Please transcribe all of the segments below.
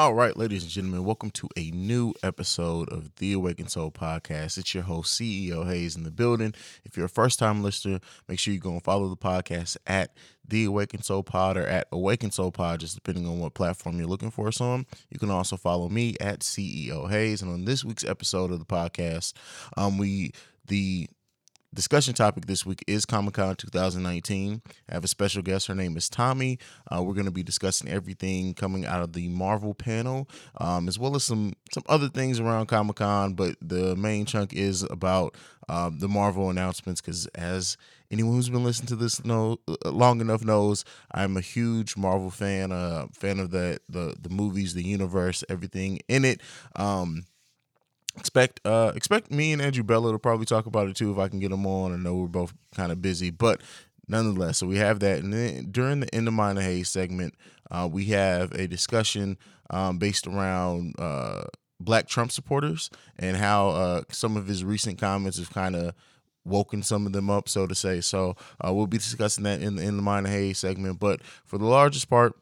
All right, ladies and gentlemen, welcome to a new episode of the Awakened Soul podcast. It's your host, CEO Haize, in the building. If you're a first time listener, make sure you go and follow the podcast at the Awakened Soul Pod or at Awakened Soul Pod, just depending on what platform you're looking for us on. You can also follow me at CEO Haize. And on this week's episode of the podcast, um, we the discussion topic this week is Comic Con 2019. I have a special guest. Her name is Tommie. Uh, we're going to be discussing everything coming out of the Marvel panel, um, as well as some some other things around Comic Con. But the main chunk is about um, the Marvel announcements, because as anyone who's been listening to this know uh, long enough knows, I'm a huge Marvel fan. Uh, fan of the the the movies, the universe, everything in it. Um, expect uh expect me and Andrew Bella to probably talk about it too if I can get them on. I know we're both kind of busy, but nonetheless, so we have that. And then during the end of Minor Haize segment, uh, we have a discussion um, based around uh, Black Trump supporters and how uh, some of his recent comments have kind of woken some of them up, so to say. So uh, we'll be discussing that in in the Minor Haize segment. But for the largest part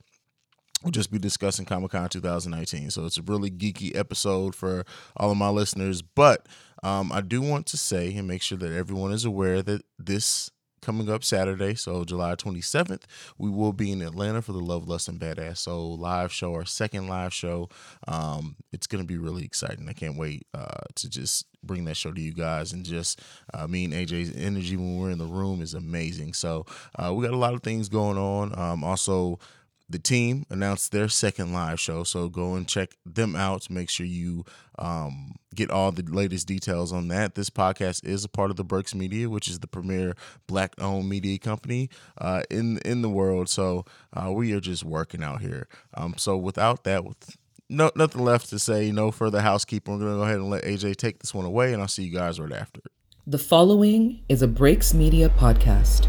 we'll just be discussing Comic Con 2019. So it's a really geeky episode for all of my listeners. But um, I do want to say and make sure that everyone is aware that this coming up Saturday, so July 27th, we will be in Atlanta for the Love, Lust, and Badass Soul live show, our second live show. Um, it's going to be really exciting. I can't wait uh, to just bring that show to you guys and just uh, me and AJ's energy when we're in the room is amazing. So uh, we got a lot of things going on. Um, also, the team announced their second live show. So go and check them out. Make sure you um, get all the latest details on that. This podcast is a part of the Burks Media, which is the premier black-owned media company uh, in in the world. So uh, we are just working out here. Um, so without that, with no nothing left to say, no further housekeeping. We're gonna go ahead and let AJ take this one away, and I'll see you guys right after. The following is a Breaks Media podcast.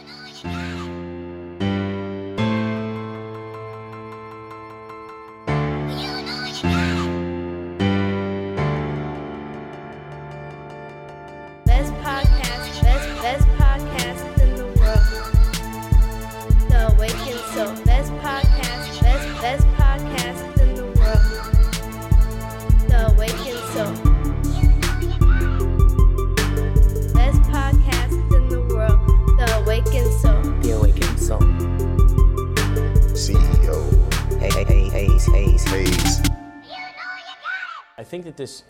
This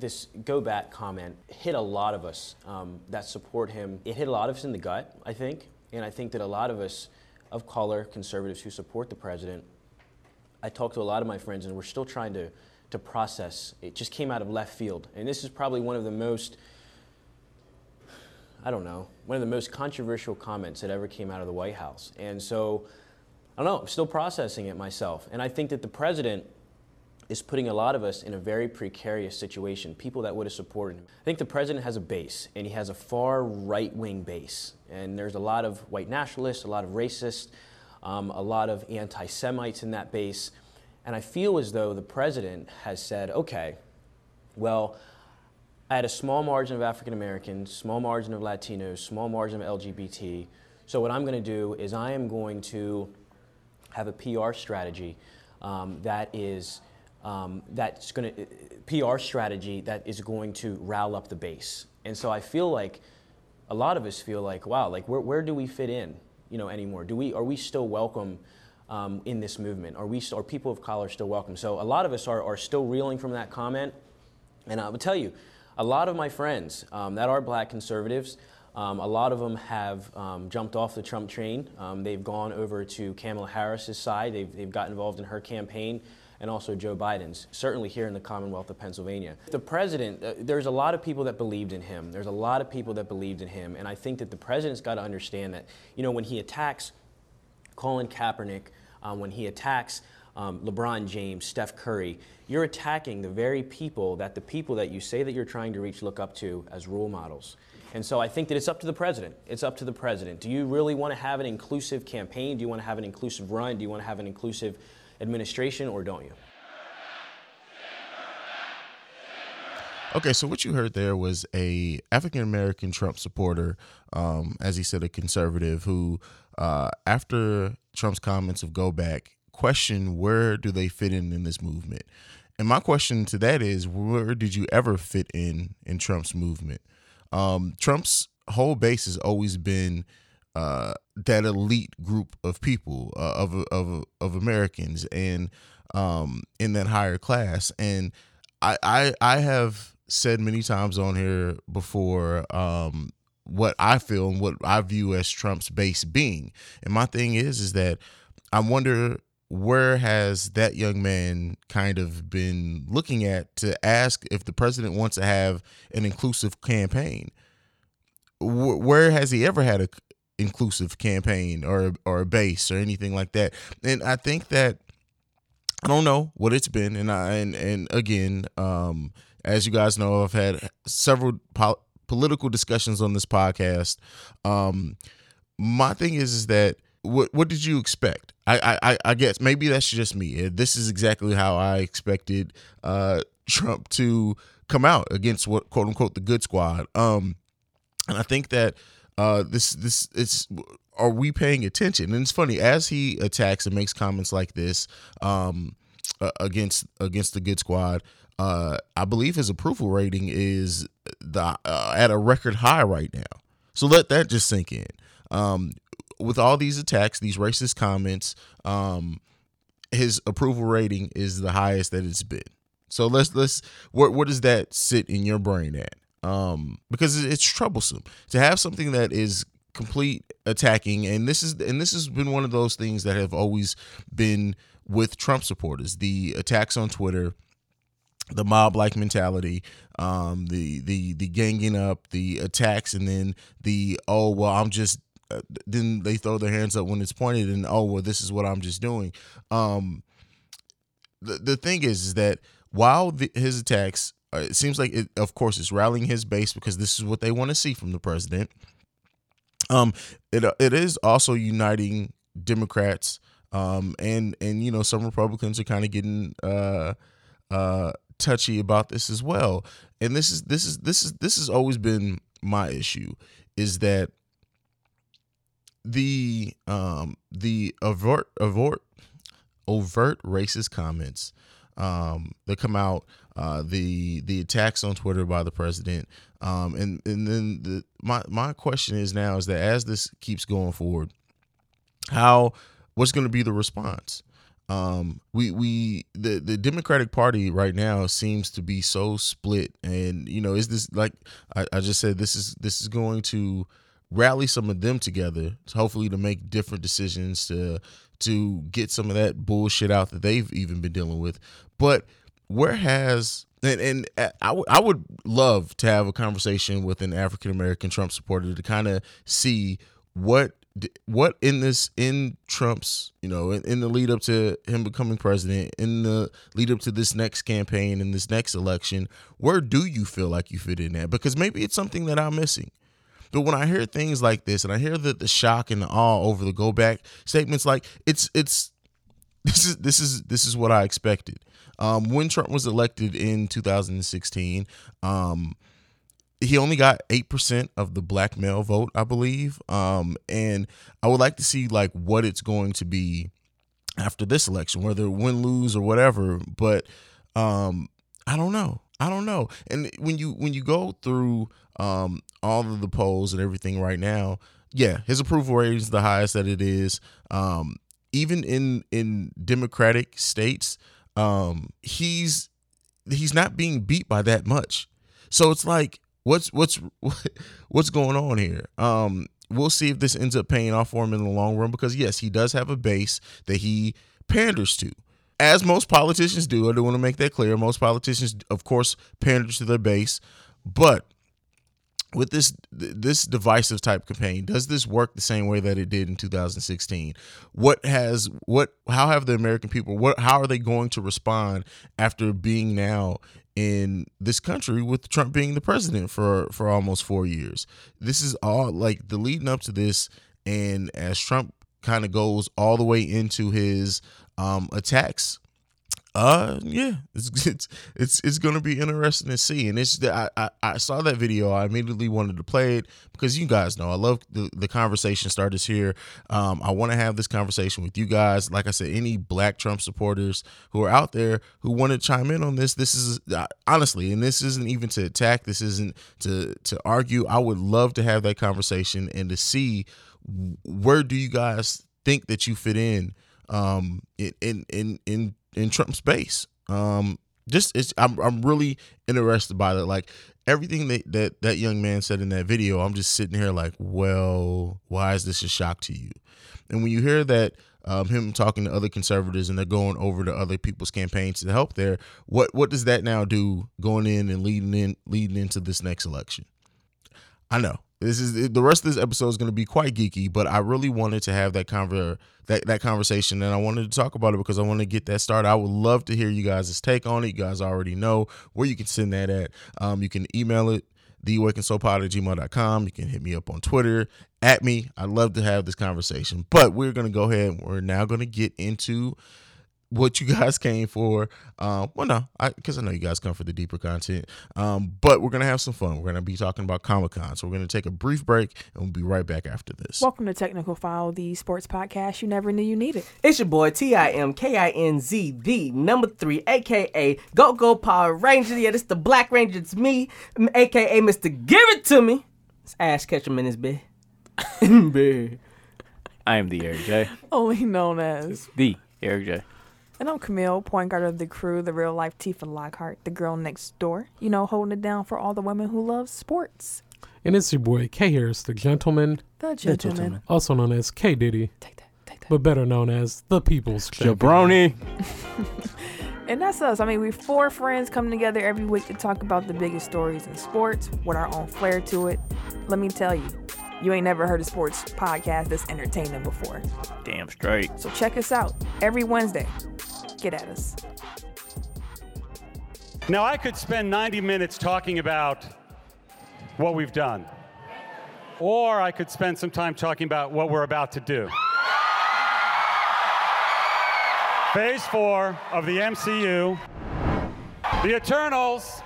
this go back comment hit a lot of us um, that support him. It hit a lot of us in the gut, I think, and I think that a lot of us of color conservatives who support the president. I talked to a lot of my friends, and we're still trying to to process. It just came out of left field, and this is probably one of the most I don't know, one of the most controversial comments that ever came out of the White House. And so, I don't know, I'm still processing it myself. And I think that the president is putting a lot of us in a very precarious situation, people that would have supported him. I think the president has a base, and he has a far right wing base. And there's a lot of white nationalists, a lot of racists, um, a lot of anti Semites in that base. And I feel as though the president has said, okay, well, I had a small margin of African Americans, small margin of Latinos, small margin of LGBT. So what I'm going to do is I am going to have a PR strategy um, that is um, that's going to PR strategy that is going to rile up the base. And so I feel like a lot of us feel like, wow, like where, where do we fit in, you know, anymore? Do we are we still welcome um, in this movement? Are we are people of color still welcome? So a lot of us are, are still reeling from that comment. And I will tell you, a lot of my friends um, that are black conservatives, um, a lot of them have um, jumped off the Trump train. Um, they've gone over to Kamala Harris's side. They've, they've got involved in her campaign and also Joe Biden's, certainly here in the Commonwealth of Pennsylvania. The president, uh, there's a lot of people that believed in him. There's a lot of people that believed in him. And I think that the president's got to understand that, you know, when he attacks Colin Kaepernick, um, when he attacks um, LeBron James, Steph Curry, you're attacking the very people that the people that you say that you're trying to reach look up to as role models. And so I think that it's up to the president. It's up to the president. Do you really want to have an inclusive campaign? Do you want to have an inclusive run? Do you want to have an inclusive administration, or don't you? Okay, so what you heard there was a African American Trump supporter, um, as he said, a conservative who, uh, after Trump's comments of "Go Back," questioned where do they fit in in this movement. And my question to that is, where did you ever fit in in Trump's movement? Um, Trump's whole base has always been uh, that elite group of people uh, of of of Americans and um, in that higher class. And I I, I have said many times on here before um, what I feel and what I view as Trump's base being. And my thing is, is that I wonder where has that young man kind of been looking at to ask if the president wants to have an inclusive campaign? Where has he ever had a inclusive campaign or or a base or anything like that? And I think that I don't know what it's been, and I and and again, um, as you guys know, I've had several po- political discussions on this podcast. Um, my thing is, is that what what did you expect? I, I I guess maybe that's just me. This is exactly how I expected uh, Trump to come out against what quote unquote the good squad. Um, and I think that uh, this this it's are we paying attention? And it's funny as he attacks and makes comments like this um, against against the good squad uh, I believe his approval rating is the uh, at a record high right now. So let that just sink in. Um, with all these attacks, these racist comments, um, his approval rating is the highest that it's been. So let's let's what what does that sit in your brain at? Um, because it's troublesome to have something that is complete attacking, and this is and this has been one of those things that have always been with Trump supporters. The attacks on Twitter, the mob like mentality, um, the the the ganging up, the attacks, and then the oh well I'm just uh, then they throw their hands up when it's pointed and oh well this is what I'm just doing. Um, the the thing is is that while the, his attacks, it seems like it, of course it's rallying his base because this is what they want to see from the president. Um, it it is also uniting Democrats. Um, and and you know some Republicans are kind of getting uh uh touchy about this as well. And this is this is this is this has always been my issue is that the um the overt overt overt racist comments um that come out uh the the attacks on Twitter by the president um and and then the my my question is now is that as this keeps going forward how what's going to be the response um, we we the the Democratic Party right now seems to be so split, and you know, is this like I, I just said? This is this is going to rally some of them together, hopefully to make different decisions to to get some of that bullshit out that they've even been dealing with. But where has and and uh, I, w- I would love to have a conversation with an African American Trump supporter to kind of see what what in this in Trump's you know in, in, the lead up to him becoming president in the lead up to this next campaign in this next election where do you feel like you fit in at? Because maybe it's something that I'm missing. But when I hear things like this and I hear the the shock and the awe over the go back statements like it's it's this is this is this is what I expected um, when Trump was elected in 2016 um, he only got 8% of the black male vote i believe. Um, and i would like to see like what it's going to be after this election whether win lose or whatever. But um, i don't know. I don't know. And when you when you go through um, all of the polls and everything right now yeah his approval rating is the highest that it is. Um, even in in democratic states um, he's he's not being beat by that much so it's like what's what's what's going on here? Um, we'll see if this ends up paying off for him in the long run because yes, he does have a base that he panders to. As most politicians do, I do want to make that clear. Most politicians, of course, pander to their base, but with this this divisive type campaign does this work the same way that it did in 2016 what has what how have the american people what how are they going to respond after being now in this country with Trump being the president for for almost 4 years. This is all like the leading up to this and as Trump kind of goes all the way into his um attacks Uh, yeah, it's it's it's, it's going to be interesting to see. And it's I, I I saw that video. I immediately wanted to play it because you guys know I love the the conversation starters here. Um, I want to have this conversation with you guys. Like I said, any Black Trump supporters who are out there who want to chime in on this. This is uh, honestly, and this isn't even to attack. This isn't to to argue. I would love to have that conversation and to see where do you guys think that you fit in um in in in in, in Trump's base. Um just it's I'm I'm really interested by that. Like everything that, that that young man said in that video, I'm just sitting here like, well, why is this a shock to you? And when you hear that um, him talking to other conservatives and they're going over to other people's campaigns to help there, what what does that now do going in and leading in leading into this next election? I know this is the rest of this episode is going to be quite geeky, but I really wanted to have that conver that that conversation, and I wanted to talk about it because I want to get that started. I would love to hear you guys' take on it. You guys already know where you can send that at. Um, you can email it theawakensoulpod at gmail.com. You can hit me up on Twitter at me. I'd love to have this conversation. But we're going to go ahead we're now going to get into what you guys came for. Um, well, no, because I, I, know you guys come for the deeper content. Um, but we're gonna have some fun. We're gonna be talking about Comic Con, so we're gonna take a brief break and we'll be right back after this. Welcome to Technical Foul, the sports podcast you never knew you needed. It's your boy T I M K I N Z, the number three, aka Go Go Power Ranger. Yeah, this the Black Ranger. It's me, aka Mister Give It To Me. It's Ash Ketchum in his bed. I am the Eric J. Only known as the Eric J. And I'm Camille, point guard of the crew, the real life Tifa Lockhart, the girl next door. You know, holding it down for all the women who love sports. And it's your boy K Harris, the gentleman. The gentleman. The gentleman. Also known as K Diddy. Take that, take that. But better known as the People's Jabroni. and that's us. I mean, we're four friends come together every week to talk about the biggest stories in sports with our own flair to it. Let me tell you, you ain't never heard a sports podcast that's entertaining before. Damn straight. So check us out every Wednesday, get at us. Now, I could spend 90 minutes talking about what we've done, or I could spend some time talking about what we're about to do. Phase four of the MCU, the Eternals,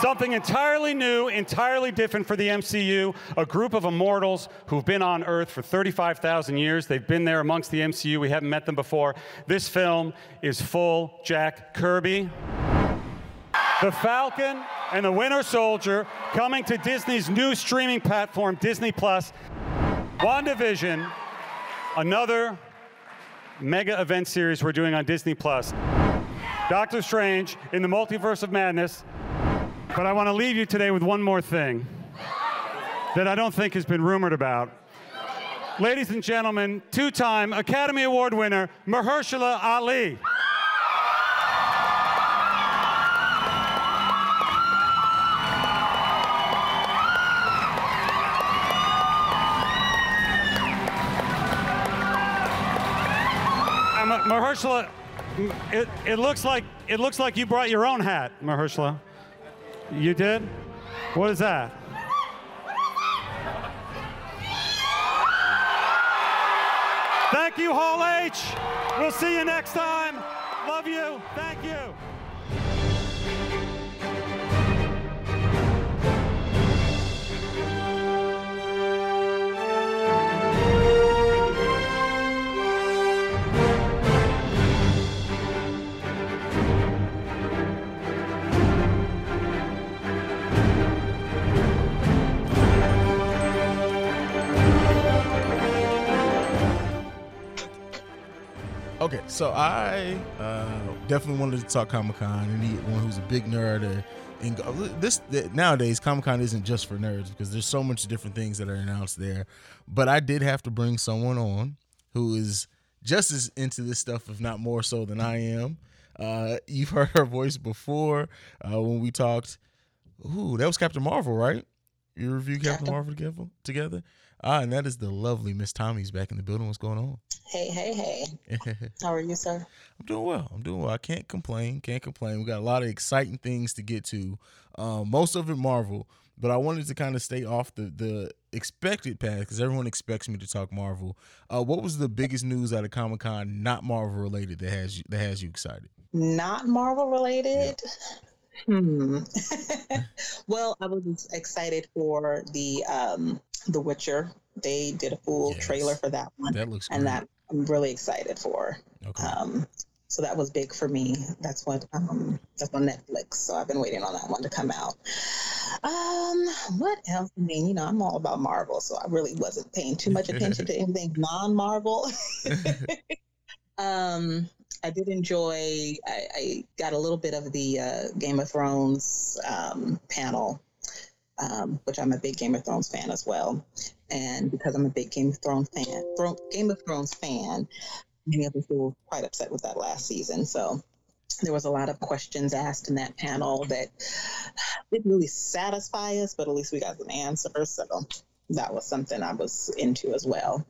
Something entirely new, entirely different for the MCU. A group of immortals who've been on Earth for 35,000 years. They've been there amongst the MCU. We haven't met them before. This film is full Jack Kirby. The Falcon and the Winter Soldier coming to Disney's new streaming platform, Disney Plus. WandaVision, another mega event series we're doing on Disney Plus. Doctor Strange in the Multiverse of Madness. But I want to leave you today with one more thing that I don't think has been rumored about. Ladies and gentlemen, two time Academy Award winner, Mahershala Ali. Uh, Mahershala, it, it looks like it looks like you brought your own hat, Mahershala. You did? What is that? Thank you, Hall H. We'll see you next time. Okay, so I uh, definitely wanted to talk Comic Con. Anyone who's a big nerd or and this nowadays Comic Con isn't just for nerds because there's so much different things that are announced there. But I did have to bring someone on who is just as into this stuff, if not more so than I am. Uh, you've heard her voice before uh, when we talked. Ooh, that was Captain Marvel, right? You review Captain Marvel together. Together. Ah, and that is the lovely Miss Tommie's back in the building. What's going on? Hey, hey, hey. How are you, sir? I'm doing well. I'm doing well. I can't complain. Can't complain. We got a lot of exciting things to get to. Um, most of it Marvel, but I wanted to kind of stay off the the expected path because everyone expects me to talk Marvel. Uh, what was the biggest news out of Comic Con, not Marvel related, that has you that has you excited? Not Marvel related. Hmm. well, I was excited for the um The Witcher. They did a full Yes. trailer for that one. That looks and great. that I'm really excited for. Okay. Um, so that was big for me. That's what um, that's on Netflix. So I've been waiting on that one to come out. Um, what else? I mean, you know, I'm all about Marvel, so I really wasn't paying too much attention to anything non-Marvel. um, I did enjoy. I, I got a little bit of the uh, Game of Thrones um, panel, um, which I'm a big Game of Thrones fan as well. And because I'm a big Game of Thrones fan, Game of Thrones fan, many of us were quite upset with that last season. So there was a lot of questions asked in that panel that didn't really satisfy us, but at least we got some answers. So that was something I was into as well.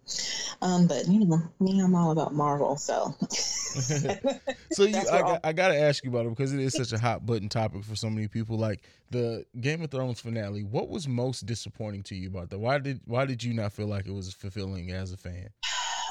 Um, but you know, me, I'm all about Marvel, so So you, I, all- got- I gotta ask you about it because it is such a hot button topic for so many people. Like the Game of Thrones finale, what was most disappointing to you about that? Why did why did you not feel like it was fulfilling as a fan?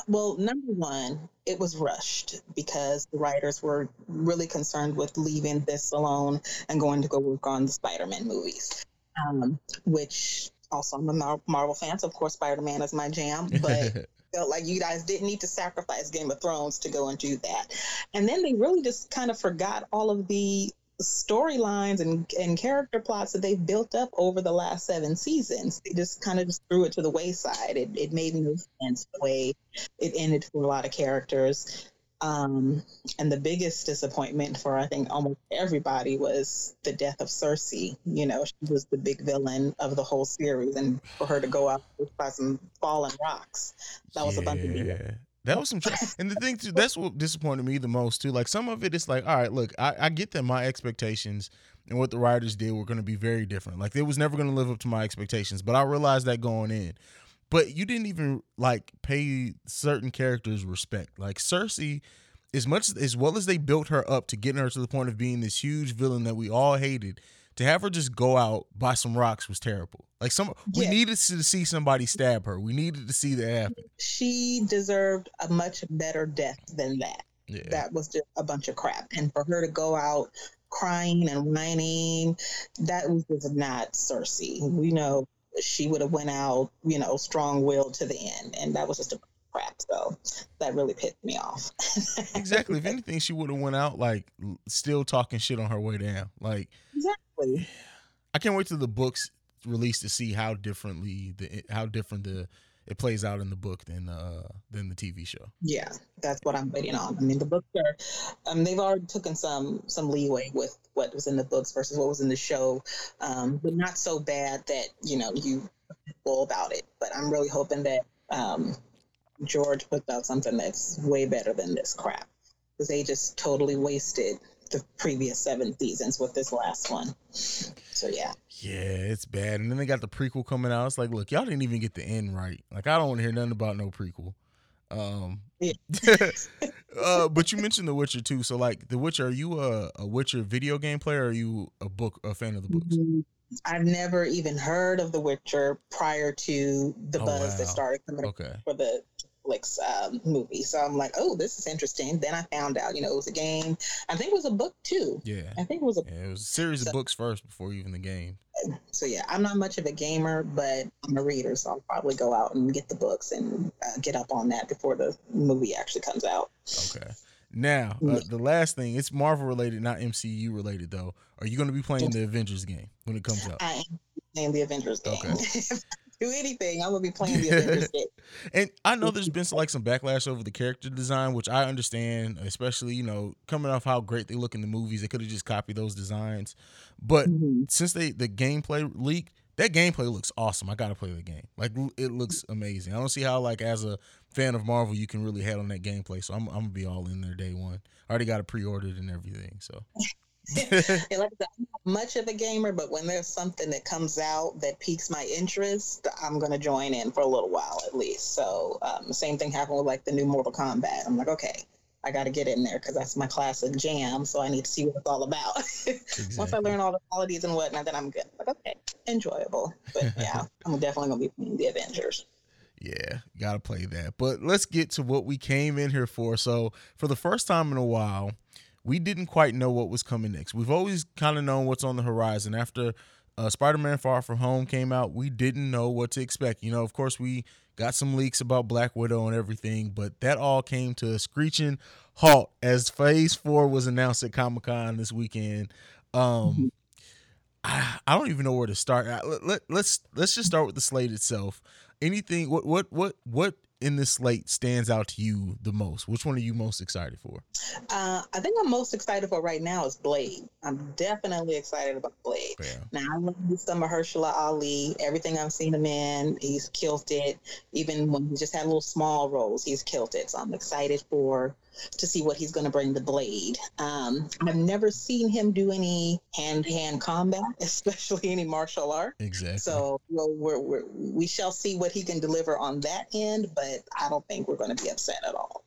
Well, number one, it was rushed because the writers were really concerned with leaving this alone and going to go work on the Spider Man movies, um, which also I'm a Mar- Marvel fan, so of course Spider Man is my jam, but felt like you guys didn't need to sacrifice Game of Thrones to go and do that. And then they really just kind of forgot all of the storylines and, and character plots that they've built up over the last seven seasons. They just kind of just threw it to the wayside. It, it made no sense the way it ended for a lot of characters. Um, and the biggest disappointment for I think almost everybody was the death of Cersei. You know, she was the big villain of the whole series, and for her to go out by some fallen rocks, that was a bunch of. Yeah. That was some, and the thing too, that's what disappointed me the most too. Like some of it, it's like, all right, look, I, I get that my expectations and what the writers did were going to be very different. Like it was never going to live up to my expectations, but I realized that going in. But you didn't even like pay certain characters respect. Like Cersei, as much as well as they built her up to getting her to the point of being this huge villain that we all hated, to have her just go out by some rocks was terrible. Like some, we needed to see somebody stab her. We needed to see that happen. She deserved a much better death than that. Yeah. That was just a bunch of crap. And for her to go out crying and whining, that was just not Cersei. We know she would have went out, you know, strong-willed to the end, and that was just a crap. So that really pissed me off. exactly. If anything, she would have went out like still talking shit on her way down. Like exactly. I can't wait till the books release to see how differently the how different the it plays out in the book than uh than the TV show. Yeah, that's what I'm waiting on. I mean, the books are, um, they've already taken some some leeway with what was in the books versus what was in the show, um, but not so bad that you know you full about it. But I'm really hoping that um, George puts out something that's way better than this crap because they just totally wasted the previous seven seasons with this last one. So yeah. Yeah, it's bad. And then they got the prequel coming out. It's like, look, y'all didn't even get the end right. Like I don't want to hear nothing about no prequel. Um uh, but you mentioned The Witcher too. So like The Witcher, are you a, a Witcher video game player or are you a book a fan of the books? I've never even heard of The Witcher prior to the Oh, buzz that started coming Okay. for the Netflix um, movie. So I'm like, oh, this is interesting. Then I found out, you know, it was a game. I think it was a book too. Yeah. I think it was a. Yeah, it was a series of books first before even the game. So yeah, I'm not much of a gamer, but I'm a reader, so I'll probably go out and get the books and uh, get up on that before the movie actually comes out. Okay. Now, uh, the last thing, it's Marvel related, not MCU related though. Are you going to be playing the Avengers game when it comes out? I am playing the Avengers game. Okay. do anything, I'm gonna be playing the Avengers game. And I know there's been like some backlash over the character design, which I understand, especially you know coming off how great they look in the movies. They could have just copied those designs, but mm-hmm. since they the gameplay leaked, that gameplay looks awesome. I gotta play the game. Like it looks amazing. I don't see how like as a fan of Marvel you can really head on that gameplay. So I'm I'm gonna be all in there day one. I already got it pre-ordered and everything. So Like I I'm not much of a gamer, but when there's something that comes out that piques my interest, I'm gonna join in for a little while at least. So um, same thing happened with like the new Mortal Kombat. I'm like, okay, I got to get in there because that's my classic jam. So I need to see what it's all about. Once I learn all the qualities and whatnot, then I'm good. Like, okay, enjoyable. But yeah, I'm definitely gonna be playing the Avengers. Yeah, gotta play that. But let's get to what we came in here for. So, for the first time in a while, we didn't quite know what was coming next. We've always kind of known what's on the horizon. After uh, Spider Man Far From Home came out, we didn't know what to expect. You know, of course, we got some leaks about Black Widow and everything, but that all came to a screeching halt as Phase 4 was announced at Comic Con this weekend. Um, I, I don't even know where to start. Let, let, let's let's just start with the slate itself. Anything what what what what in this slate stands out to you the most? Which one are you most excited for? Uh, I think I'm most excited for right now is Blade. I'm definitely excited about Blade. Yeah. Now I love me some Mahershala Ali. Everything I've seen him in, he's killed it. Even when he just had little small roles, he's killed it. So I'm excited for to see what he's going to bring the Blade. Um, I've never seen him do any hand-to-hand combat, especially any martial art. Exactly. So we'll, we're, we're, we shall see what he can deliver on that end, but I don't think we're going to be upset at all.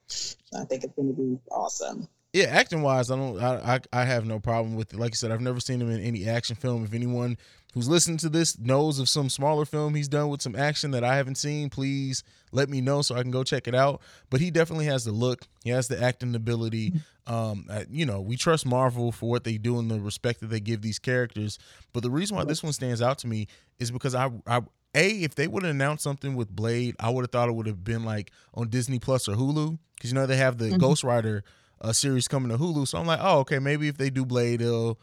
I think it's going to be awesome. Yeah, acting wise, I don't. I, I I have no problem with it. Like I said, I've never seen him in any action film. If anyone who's listening to this knows of some smaller film he's done with some action that I haven't seen, please let me know so I can go check it out. But he definitely has the look. He has the acting ability. Um, you know, we trust Marvel for what they do and the respect that they give these characters. But the reason why this one stands out to me is because I I a if they would have announced something with Blade, I would have thought it would have been like on Disney Plus or Hulu because you know they have the Mhm. Ghost Rider uh, series coming to Hulu. So I'm like, oh okay, maybe if they do Blade, it'll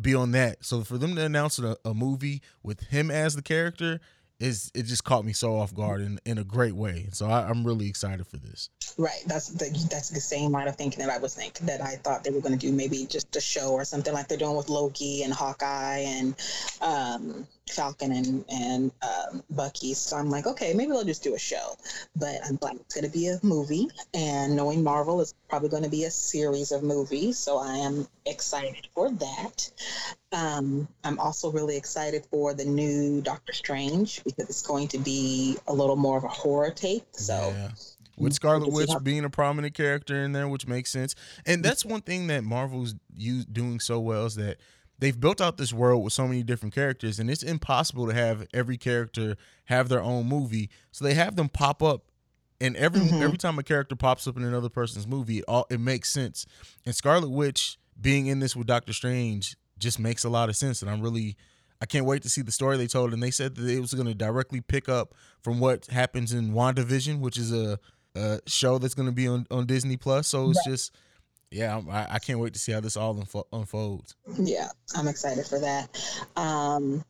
be on that. So for them to announce a, a movie with him as the character is it just caught me so off guard in, in a great way. So I, I'm really excited for this. Right. That's the, that's the same line of thinking that I was thinking that I thought they were going to do maybe just a show or something like they're doing with Loki and Hawkeye and um, Falcon and and um, Bucky. So I'm like, okay, maybe they'll just do a show. But I'm glad it's going to be a movie, and knowing Marvel is probably going to be a series of movies. So I am excited for that. Um, I'm also really excited for the new Doctor Strange because it's going to be a little more of a horror take. So. Yeah. With Scarlet Witch being a prominent character in there, which makes sense. And that's one thing that Marvel's you doing so well is that they've built out this world with so many different characters, and it's impossible to have every character have their own movie. So they have them pop up, and every Mhm. every time a character pops up in another person's movie, it all it makes sense. And Scarlet Witch being in this with Doctor Strange just makes a lot of sense, and I'm really. I can't wait to see the story they told, and they said that it was going to directly pick up from what happens in WandaVision, which is a, a show that's going to be on, on Disney Plus. So it's just, yeah, I, I can't wait to see how this all unfo- unfolds. Yeah, I'm excited for that. Um,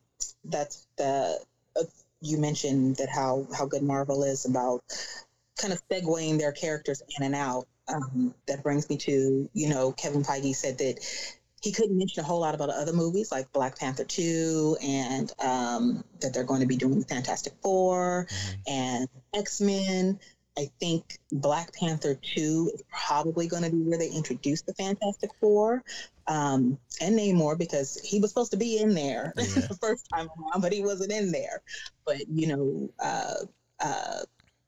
that's the uh, you mentioned that how how good Marvel is about kind of segueing their characters in and out. Um, that brings me to you know Kevin Feige said that he couldn't mention a whole lot about other movies like Black Panther two and um, that they're going to be doing Fantastic 4 and X Men. I think Black Panther 2 is probably going to be where they introduce the Fantastic Four um, and Namor because he was supposed to be in there the first time around, but he wasn't in there. But, you know, uh, uh,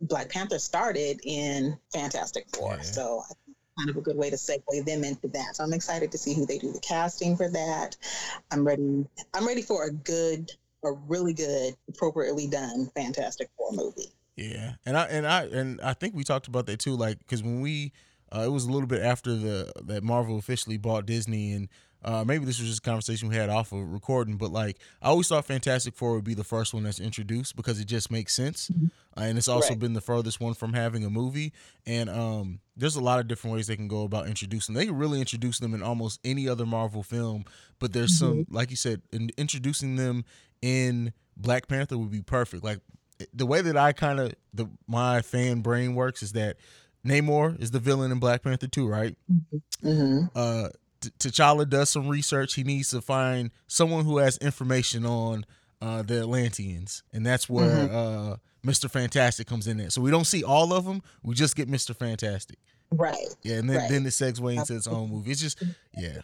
Black Panther started in Fantastic Four. So I kind of a good way to segue them into that. So I'm excited to see who they do the casting for that. I'm ready. I'm ready for a good, a really good, appropriately done Fantastic Four movie. Yeah, and I and I and I think we talked about that too. Like, because when we, uh, it was a little bit after the that Marvel officially bought Disney, and uh, maybe this was just a conversation we had off of recording. But like, I always thought Fantastic Four would be the first one that's introduced because it just makes sense, uh, and it's also Right. been the furthest one from having a movie. And um, there's a lot of different ways they can go about introducing. They can really introduce them in almost any other Marvel film, but there's some, like you said, in introducing them in Black Panther would be perfect. Like the way that I kind of the my fan brain works is that Namor is the villain in Black Panther 2, right? Mm-hmm. Uh T- T'Challa does some research. He needs to find someone who has information on uh the Atlanteans, and that's where uh Mr. Fantastic comes in there. So we don't see all of them. We just get Mr. Fantastic. Right. Yeah, and then Right. then it segues into its own movie. It's just yeah.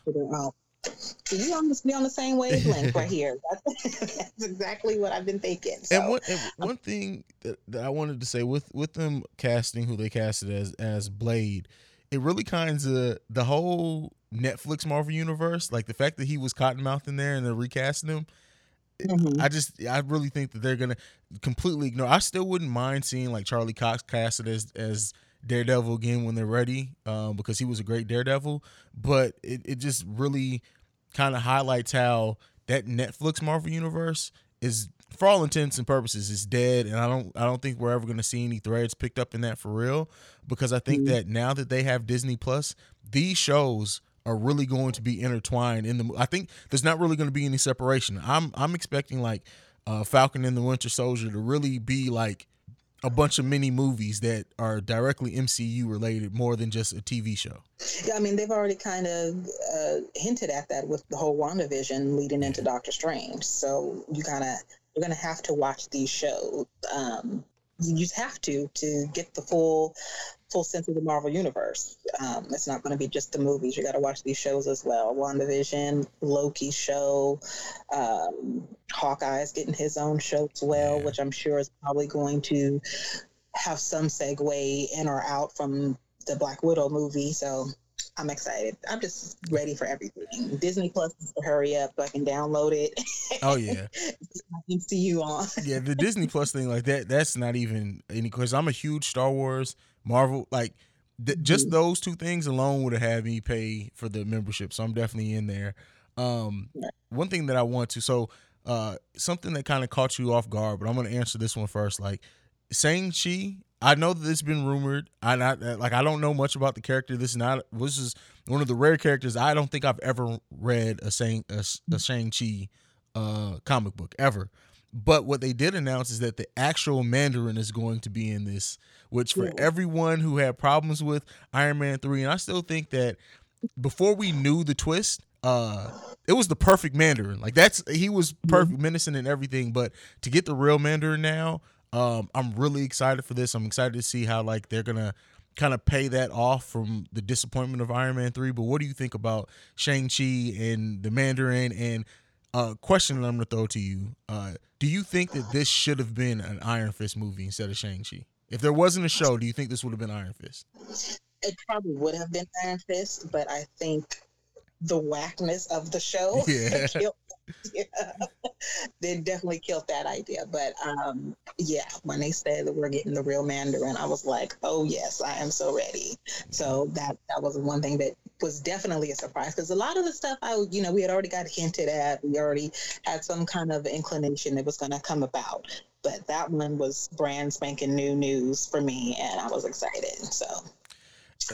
For their own. So you on the, we on the same wavelength right here. That's, that's exactly what I've been thinking. So. And one and one thing that, that I wanted to say with with them casting who they casted as as Blade, it really kind of the whole Netflix Marvel universe, like the fact that he was Cottonmouth in there and they're recasting him. Mhm. I just I really think that they're gonna completely ignore. I still wouldn't mind seeing like Charlie Cox casted as as Daredevil again when they're ready, um, because he was a great Daredevil. But it, it just really kind of highlights how that Netflix Marvel universe is, for all intents and purposes, is dead. And I don't I don't think we're ever gonna see any threads picked up in that for real. Because I think that now that they have Disney Plus, these shows are really going to be intertwined in the. I think there's not really going to be any separation. I'm I'm expecting like uh, Falcon and the Winter Soldier to really be like a bunch of mini movies that are directly MCU related more than just a TV show. Yeah, I mean, they've already kind of uh, hinted at that with the whole WandaVision leading into Doctor Strange. So you kind of you're gonna have to watch these shows. Um, you just have to to get the full full sense of the Marvel universe. Um, it's not going to be just the movies. You got to watch these shows as well. WandaVision, Loki show, um, Hawkeye's getting his own show as well, which I'm sure is probably going to have some segue in or out from the Black Widow movie. So I'm excited. I'm just ready for everything. Disney Plus hurry up I can download it. Oh yeah. MCU on. yeah, the Disney Plus thing like that that's not even any because I'm a huge Star Wars, Marvel like th- just those two things alone would have had me pay for the membership. So I'm definitely in there. Um one thing that I want to so uh something that kind of caught you off guard, but I'm going to answer this one first like Shang-Chi I know that it's been rumored. I not like I don't know much about the character. This is not this is one of the rare characters I don't think I've ever read a saying a, a Shang Chi uh comic book ever. But what they did announce is that the actual Mandarin is going to be in this, which for everyone who had problems with Iron Man 3, and I still think that before we knew the twist, uh it was the perfect Mandarin. Like that's he was perfect, menacing and everything. But to get the real Mandarin now, um, I'm really excited for this. I'm excited to see how like they're gonna kind of pay that off from the disappointment of Iron Man 3. But what do you think about Shang-Chi and the Mandarin? And uh question that I'm gonna throw to you. Uh do you think that this should have been an Iron Fist movie instead of Shang-Chi? If there wasn't a show, do you think this would have been Iron Fist? It probably would have been Iron Fist, but I think the whackness of the show Yeah. killed, yeah, they definitely killed that idea. But um, yeah, when they said that we're getting the real Mandarin, I was like, oh yes, I am so ready. So that that was one thing that was definitely a surprise because a lot of the stuff I you know we had already got hinted at, we already had some kind of inclination it was going to come about. But that one was brand spanking new news for me, and I was excited. So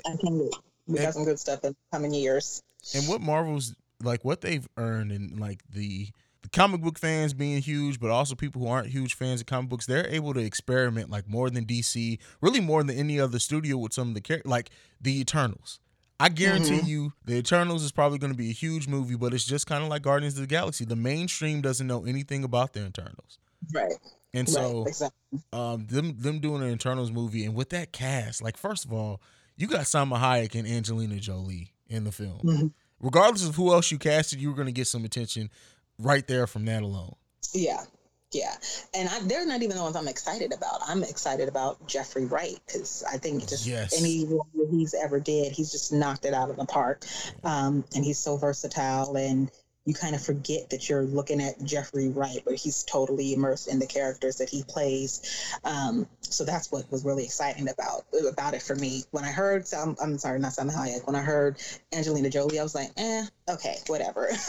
I can't wait. We got some good stuff in coming years. and what Marvel's like what they've earned and like the the comic book fans being huge, but also people who aren't huge fans of comic books, they're able to experiment like more than DC, really more than any other studio with some of the char- like the Eternals. I guarantee Mhm. you, the Eternals is probably going to be a huge movie, but it's just kind of like Guardians of the Galaxy. The mainstream doesn't know anything about the Eternals, Right. and Right, so exactly. um, them them doing an Eternals movie, and with that cast, like first of all, you got Salma Hayek and Angelina Jolie in the film. Mhm. Regardless of who else you casted, you were going to get some attention right there from that alone. Yeah, yeah, and I, they're not even the ones I'm excited about. I'm excited about Jeffrey Wright because I think just Yes. any role that he's ever did, he's just knocked it out of the park. Um, and he's so versatile, and you kind of forget that you're looking at Jeffrey Wright, but he's totally immersed in the characters that he plays. Um, so that's what was really exciting about about it for me. When I heard, Sam, I'm sorry, not Salma Hayek. When I heard Angelina Jolie, I was like, eh, okay, whatever.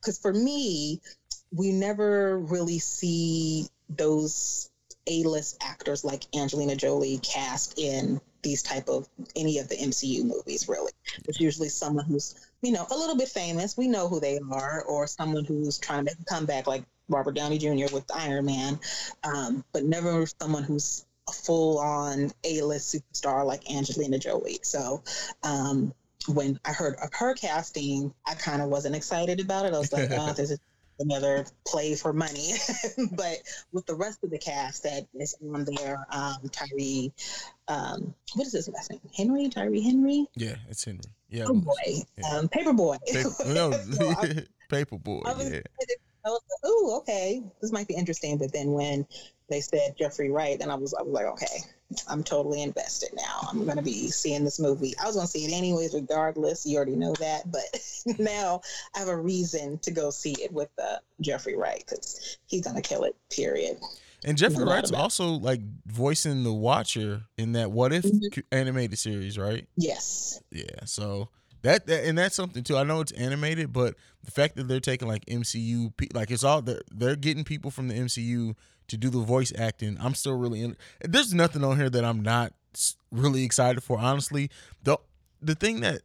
Because for me, we never really see those A-list actors like Angelina Jolie cast in these type of any of the MCU movies. Really, it's usually someone who's you know a little bit famous. We know who they are, or someone who's trying to make a comeback, like Robert Downey Jr. with Iron Man, um, but never someone who's a full-on A-list superstar like Angelina Jolie. So. Um, when I heard of her casting, I kind of wasn't excited about it. I was like, oh, this is another play for money. but with the rest of the cast that is on there, um, Tyree, um, what is his last name? Henry? Tyree Henry? Yeah, it's Henry. Yeah, Oh boy. Um, Paperboy. Paper, no, So I- Paperboy. I was, Yeah, I was like, oh, okay, this might be interesting. But then when they said Jeffrey Wright, then I was, I was like, okay, I'm totally invested now. I'm going to be seeing this movie. I was going to see it anyways, regardless. You already know that, but now I have a reason to go see it with uh, Jeffrey Wright because he's going to kill it. Period. And Jeffrey Wright's also like voicing the Watcher in that What If Mhm. animated series, right? Yes. Yeah. So that, that and that's something too. I know it's animated, but the fact that they're taking like MCU, like it's all they're, they're getting people from the MCU to do the voice acting. I'm still really in. There's nothing on here that I'm not really excited for. Honestly, the the thing that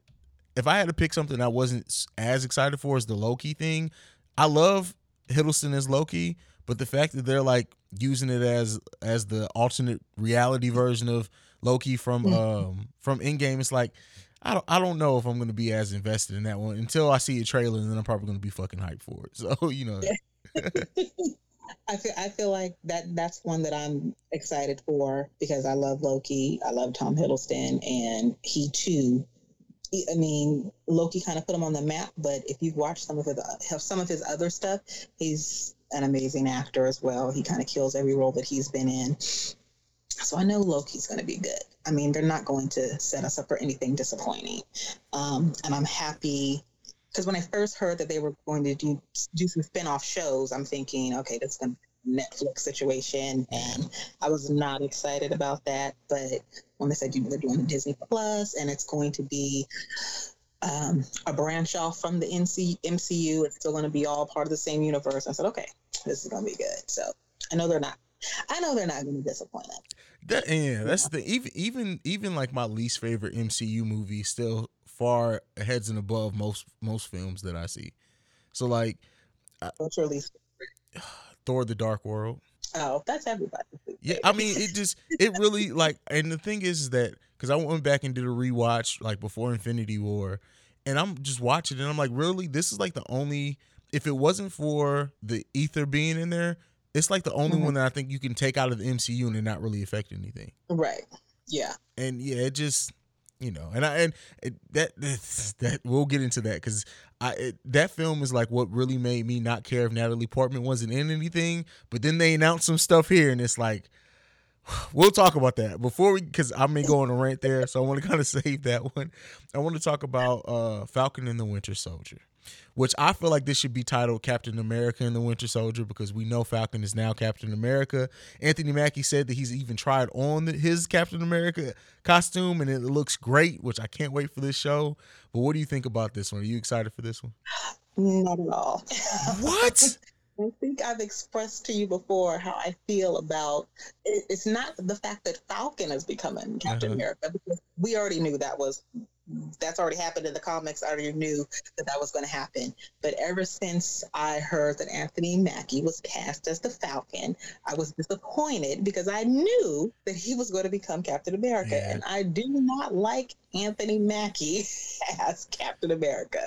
if I had to pick something I wasn't as excited for is the Loki thing. I love Hiddleston as Loki, but the fact that they're like using it as as the alternate reality version of Loki from um from Endgame, it's like I don't I don't know if I'm gonna be as invested in that one until I see a trailer and then I'm probably gonna be fucking hyped for it. So you know, I feel I feel like that that's one that I'm excited for because I love Loki. I love Tom Hiddleston, and he too. he- I mean, Loki kind of put him on the map, but if you've watched some of his have some of his other stuff, he's an amazing actor as well. He kind of kills every role that he's been in. So I know Loki's going to be good. I mean, they're not going to set us up for anything disappointing, um, and I'm happy because when I first heard that they were going to do do some spin-off shows, I'm thinking, okay, that's be a Netflix situation, and I was not excited about that. But when they said you they're doing Disney Plus, and it's going to be um, a branch off from the NC, MCU, it's still going to be all part of the same universe. I said, okay, this is going to be good. So I know they're not. I know they're not going to disappoint us. That yeah, that's the even even even like my least favorite MCU movie still far heads and above most most films that I see. So like What's your least? Thor: The Dark World. Oh, that's everybody. Yeah, I mean it just it really like and the thing is that because I went back and did a rewatch like before Infinity War, and I'm just watching it and I'm like, really, this is like the only if it wasn't for the Aether being in there, it's like the only Mhm. one that I think you can take out of the MCU and not really affect anything. Right. Yeah. and yeah, it just you know, and I and it, that that we'll get into that because I it, that film is like what really made me not care if Natalie Portman wasn't in anything. But then they announced some stuff here, and it's like we'll talk about that before we because I may go on a rant there, so I want to kind of save that one. I want to talk about uh Falcon and the Winter Soldier. Which I feel like this should be titled Captain America and the Winter Soldier because we know Falcon is now Captain America. Anthony Mackie said that he's even tried on the, his Captain America costume and it looks great, which I can't wait for this show. But what do you think about this one? Are you excited for this one? Not at all. What? I think I've expressed to you before how I feel about it's not the fact that Falcon is becoming Captain Uh-huh. America because we already knew that was that's already happened in the comics. I already knew that that was going to happen. But ever since I heard that Anthony Mackie was cast as the Falcon, I was disappointed because I knew that he was going to become Captain America, Yeah. and I do not like Anthony Mackie as Captain America.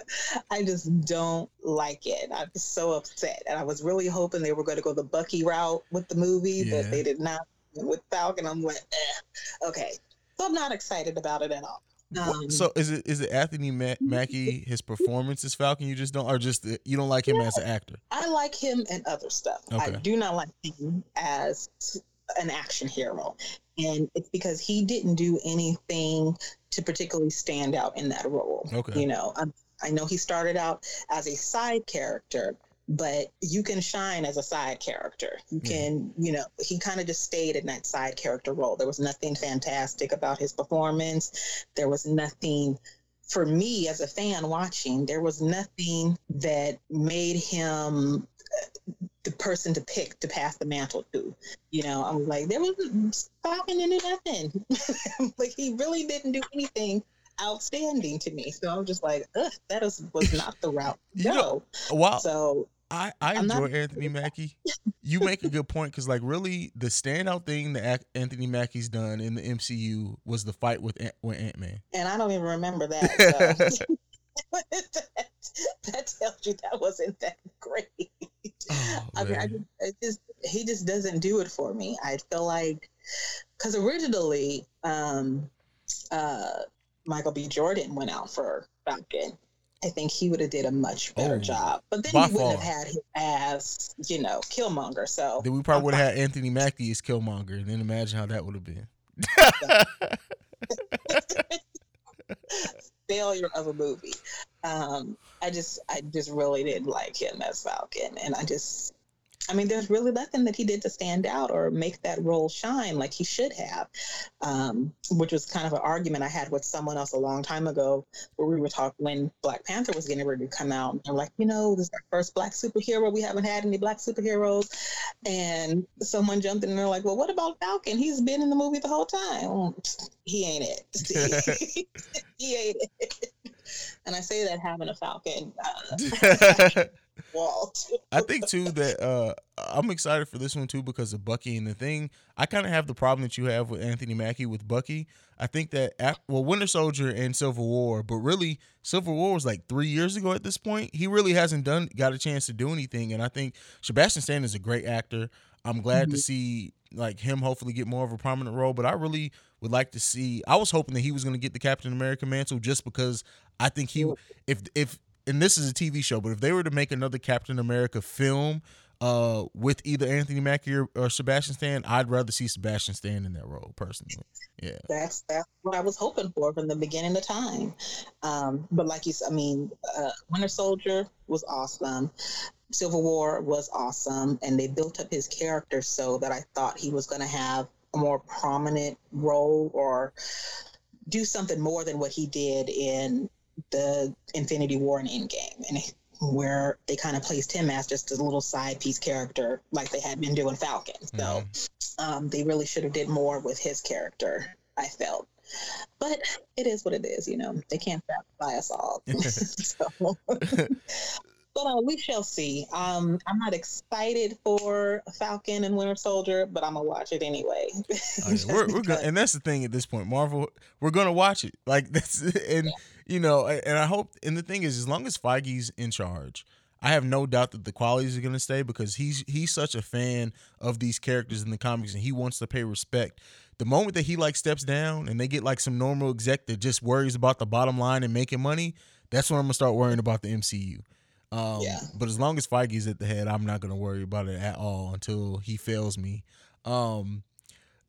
I just don't like it. I'm so upset. And I was really hoping they were going to go the Bucky route with the movie, Yeah. but they did not. With Falcon, I'm like, eh. okay. So I'm not excited about it at all. Um, so is it is it Anthony Mackie his performance as Falcon you just don't or just you don't like him as an actor? I like him and other stuff. I Okay. do not like him as an action hero. And it's because he didn't do anything to particularly stand out in that role. Okay. You know, um, I know he started out as a side character, but you can shine as a side character. You Yeah. can, you know, he kind of just stayed in that side character role. There was nothing fantastic about his performance. There was nothing for me as a fan watching, there was nothing that made him uh, the person to pick to pass the mantle to. You know, I'm like, there was Falcon didn't do nothing. like he really didn't do anything outstanding to me. So I'm just like, Ugh, that is was not the route You know. Wow. So I, I I'm not- enjoy Anthony Mackie. You make a good point because, like, really, the standout thing that Anthony Mackie's done in the MCU was the fight with Ant- with Ant Man. and I don't even remember that. So. that, that tells you that wasn't that great. Oh, I mean, I just, it just he just doesn't do it for me. I feel like because originally, um, uh, Michael B. Jordan went out for Falcon. I think he would have did a much better Oh, job, but then he wouldn't have had him as you know Killmonger. So Then we probably would have had Anthony Mackie as Killmonger, and then imagine how that would have been. failure of a movie. Um, I just, I just really didn't like him as Falcon, and I just, I mean, there's really nothing that he did to stand out or make that role shine like he should have, um, which was kind of an argument I had with someone else a long time ago where we were talking when Black Panther was getting ready to come out. And they're like, you know, this is our first black superhero. We haven't had any black superheroes. And someone jumped in and they're like, well, what about Falcon? He's been in the movie the whole time. He ain't it. he ain't it. And I say that having a Falcon uh, Walt. I think too that uh, I'm excited for this one too because of Bucky and the thing. I kind of have the problem that you have with Anthony Mackie with Bucky. I think that at, well, Winter Soldier and Civil War, but really Civil War was like three years ago at this point. He really hasn't done got a chance to do anything, and I think Sebastian Stan is a great actor. I'm glad Mm-hmm. to see like him hopefully get more of a prominent role, but I really would like to see. I was hoping that he was going to get the Captain America mantle just because I think he if if and this is a TV show, but if they were to make another Captain America film uh with either Anthony Mackie or, or Sebastian Stan, I'd rather see Sebastian Stan in that role personally. Yeah. That's that's what I was hoping for from the beginning of time. Um, but like you I mean, uh, Winter Soldier was awesome. Civil War was awesome, and they built up his character so that I thought he was going to have a more prominent role or do something more than what he did in the Infinity War and Endgame, and where they kind of placed him as just a little side piece character, like they had been doing Falcon. So um, they really should have did more with his character. I felt. But it is what it is, you know. They can't satisfy us all. so, but uh, we shall see. Um, I'm not excited for Falcon and Winter Soldier, but I'm gonna watch it anyway. Oh, yeah, we're, we're gonna, and that's the thing at this point, Marvel. We're gonna watch it. Like that's and you know, and I hope. And the thing is, as long as Feige's in charge, I have no doubt that the qualities are gonna stay because he's he's such a fan of these characters in the comics and he wants to pay respect. The moment that he like steps down and they get like some normal exec that just worries about the bottom line and making money, that's when I'm gonna start worrying about the MCU. Um, Yeah. But as long as Feige's at the head, I'm not gonna worry about it at all until he fails me. Um,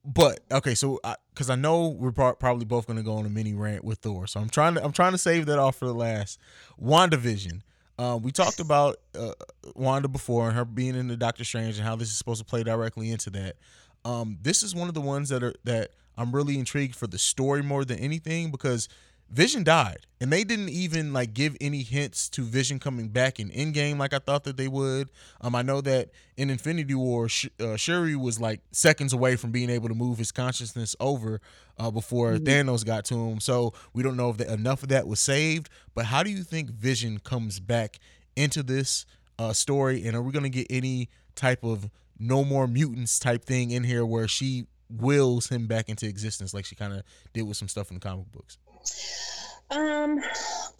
but okay, so because I, know we're pro- probably both gonna go on a mini rant with Thor, so I'm trying to I'm trying to save that off for the last. WandaVision. Uh, we talked about uh, Wanda before and her being in the Doctor Strange and how this is supposed to play directly into that. Um, this is one of the ones that are that I'm really intrigued for the story more than anything because Vision died and they didn't even like give any hints to Vision coming back in Endgame like I thought that they would. Um, I know that in Infinity War, Sh- uh, Shuri was like seconds away from being able to move his consciousness over uh, before Thanos got to him. So we don't know if that, enough of that was saved. But how do you think Vision comes back into this uh, story? And are we going to get any type of no more mutants type thing in here where she wills him back into existence like she kind of did with some stuff in the comic books? Um,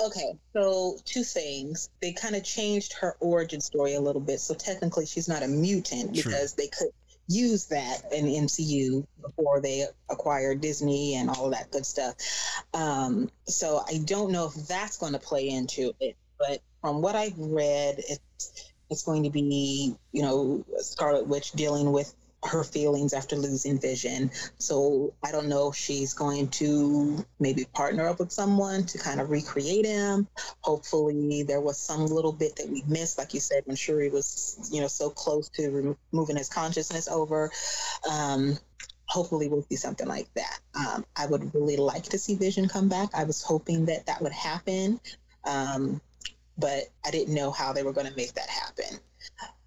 okay, so two things. They kind of changed her origin story a little bit. So technically, she's not a mutant True. because they could use that in MCU before they acquired Disney and all of that good stuff. Um, so I don't know if that's going to play into it, but from what I've read, it's it's going to be you know Scarlet Witch dealing with her feelings after losing vision. So I don't know if she's going to maybe partner up with someone to kind of recreate him. Hopefully, there was some little bit that we missed, like you said, when Shuri was, you know, so close to removing his consciousness over. Um, hopefully, we'll see something like that. Um, I would really like to see Vision come back. I was hoping that that would happen, um, but I didn't know how they were going to make that happen.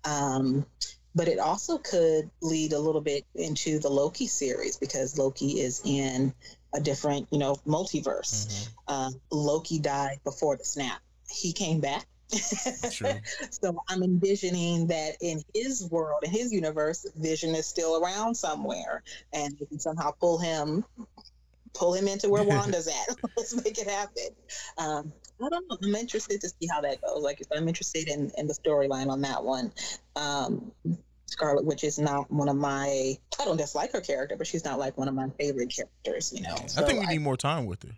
Um, but it also could lead a little bit into the Loki series because Loki is in a different, you know, multiverse. Um, Loki died before the snap. He came back. True. so I'm envisioning that in his world, in his universe, Vision is still around somewhere, and they can somehow pull him, pull him into where Wanda's at. Let's make it happen. Um, I don't know. I'm interested to see how that goes. Like, if I'm interested in, in the storyline on that one. Um, Scarlet Witch is not one of my. I don't dislike her character, but she's not like one of my favorite characters. You know. I think we need more time with her.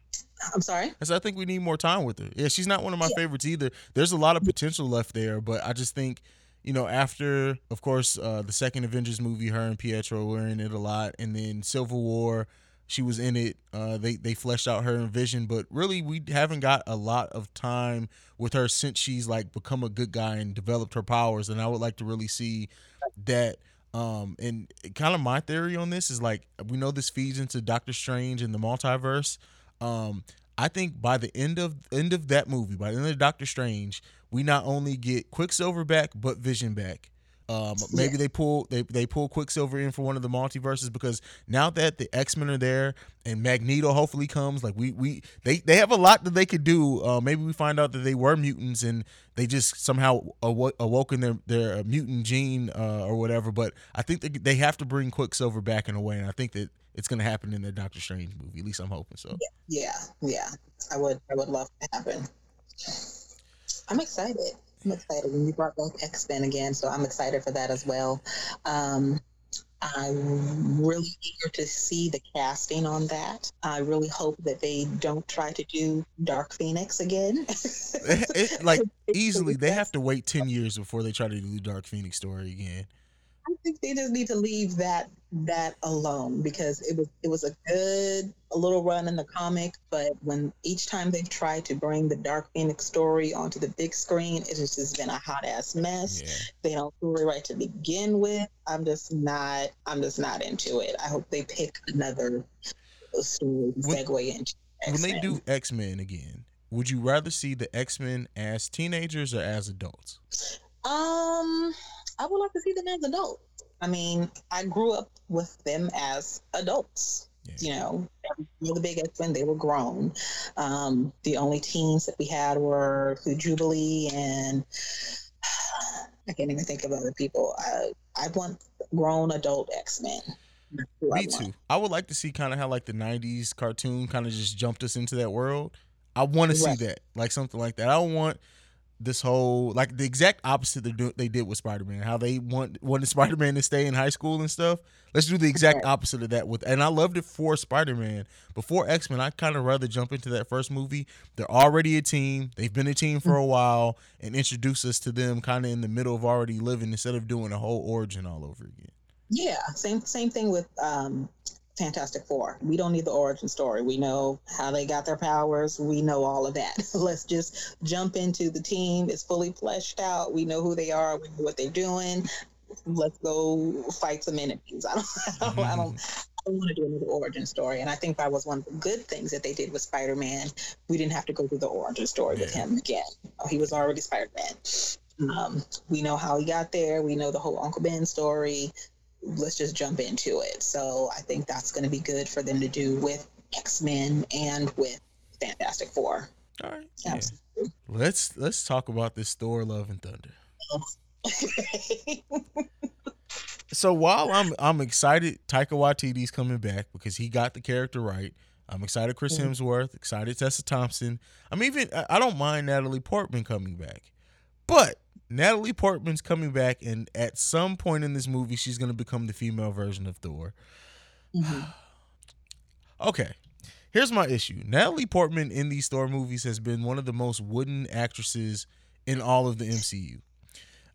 I'm sorry. I said, I think we need more time with her. Yeah, she's not one of my favorites either. There's a lot of potential left there, but I just think, you know, after, of course, uh, the second Avengers movie, her and Pietro were in it a lot, and then Civil War, she was in it. Uh, they they fleshed out her Vision, but really we haven't got a lot of time with her since she's like become a good guy and developed her powers. And I would like to really see that. Um, and kind of my theory on this is like we know this feeds into Doctor Strange and the multiverse. Um, I think by the end of end of that movie, by the end of Doctor Strange, we not only get Quicksilver back but Vision back. Um, maybe they pull they they pull Quicksilver in for one of the multiverses because now that the X Men are there and Magneto hopefully comes, like we we they they have a lot that they could do. Uh, maybe we find out that they were mutants and they just somehow awo- awoken their their uh, mutant gene uh, or whatever. But I think that they have to bring Quicksilver back in a way, and I think that it's going to happen in the Doctor Strange movie. At least I'm hoping so. Yeah, yeah. I would I would love to happen. I'm excited. I'm excited when you brought back X Men again, so I'm excited for that as well. Um, I'm really eager to see the casting on that. I really hope that they don't try to do Dark Phoenix again. it, like easily, they have to wait ten years before they try to do the Dark Phoenix story again. I think they just need to leave that that alone because it was it was a good a little run in the comic, but when each time they've tried to bring the Dark Phoenix story onto the big screen, it has just been a hot ass mess. Yeah. They don't do it right to begin with. I'm just not I'm just not into it. I hope they pick another story to When- segue into. When they do X Men again, would you rather see the X Men as teenagers or as adults? Um, I would like to see them as adults. I mean, I grew up with them as adults. You know, all the big X Men, they were grown. Um, the only teens that we had were Jubilee and I can't even think of other people. I, I want grown adult X Men. Me too. I would like to see kind of how like the '90s cartoon kind of just jumped us into that world. I want to Right. see that, like something like that. I don't want this whole like the exact opposite they do they did with Spider Man. How they want wanted Spider Man to stay in high school and stuff. Let's do the exact opposite of that with. And I loved it for Spider Man. Before X Men, I kind of rather jump into that first movie. They're already a team. They've been a team for a while, and introduce us to them kind of in the middle of already living instead of doing a whole origin all over again. Yeah, same same thing with um, Fantastic Four. We don't need the origin story. We know how they got their powers. We know all of that. Let's just jump into the team. It's fully fleshed out. We know who they are. We know what they're doing. Let's go fight some enemies. I don't. I don't. I don't, I want to do another origin story. And I think that was one of the good things that they did with Spider-Man. We didn't have to go through the origin story with him again. He was already Spider-Man. Um, we know how he got there. We know the whole Uncle Ben story let's just jump into it. So I think that's going to be good for them to do with X Men and with Fantastic Four. All right. Absolutely. Let's let's talk about this Thor: Love and Thunder. So while I'm I'm excited, Taika Waititi's coming back because he got the character right. I'm excited, Chris Mhm. Hemsworth. Excited, Tessa Thompson. I'm even I- I don't mind Natalie Portman coming back, but Natalie Portman's coming back, and at some point in this movie, she's gonna become the female version of Thor. Mm-hmm. Okay. Here's my issue. Natalie Portman in these Thor movies has been one of the most wooden actresses in all of the MCU.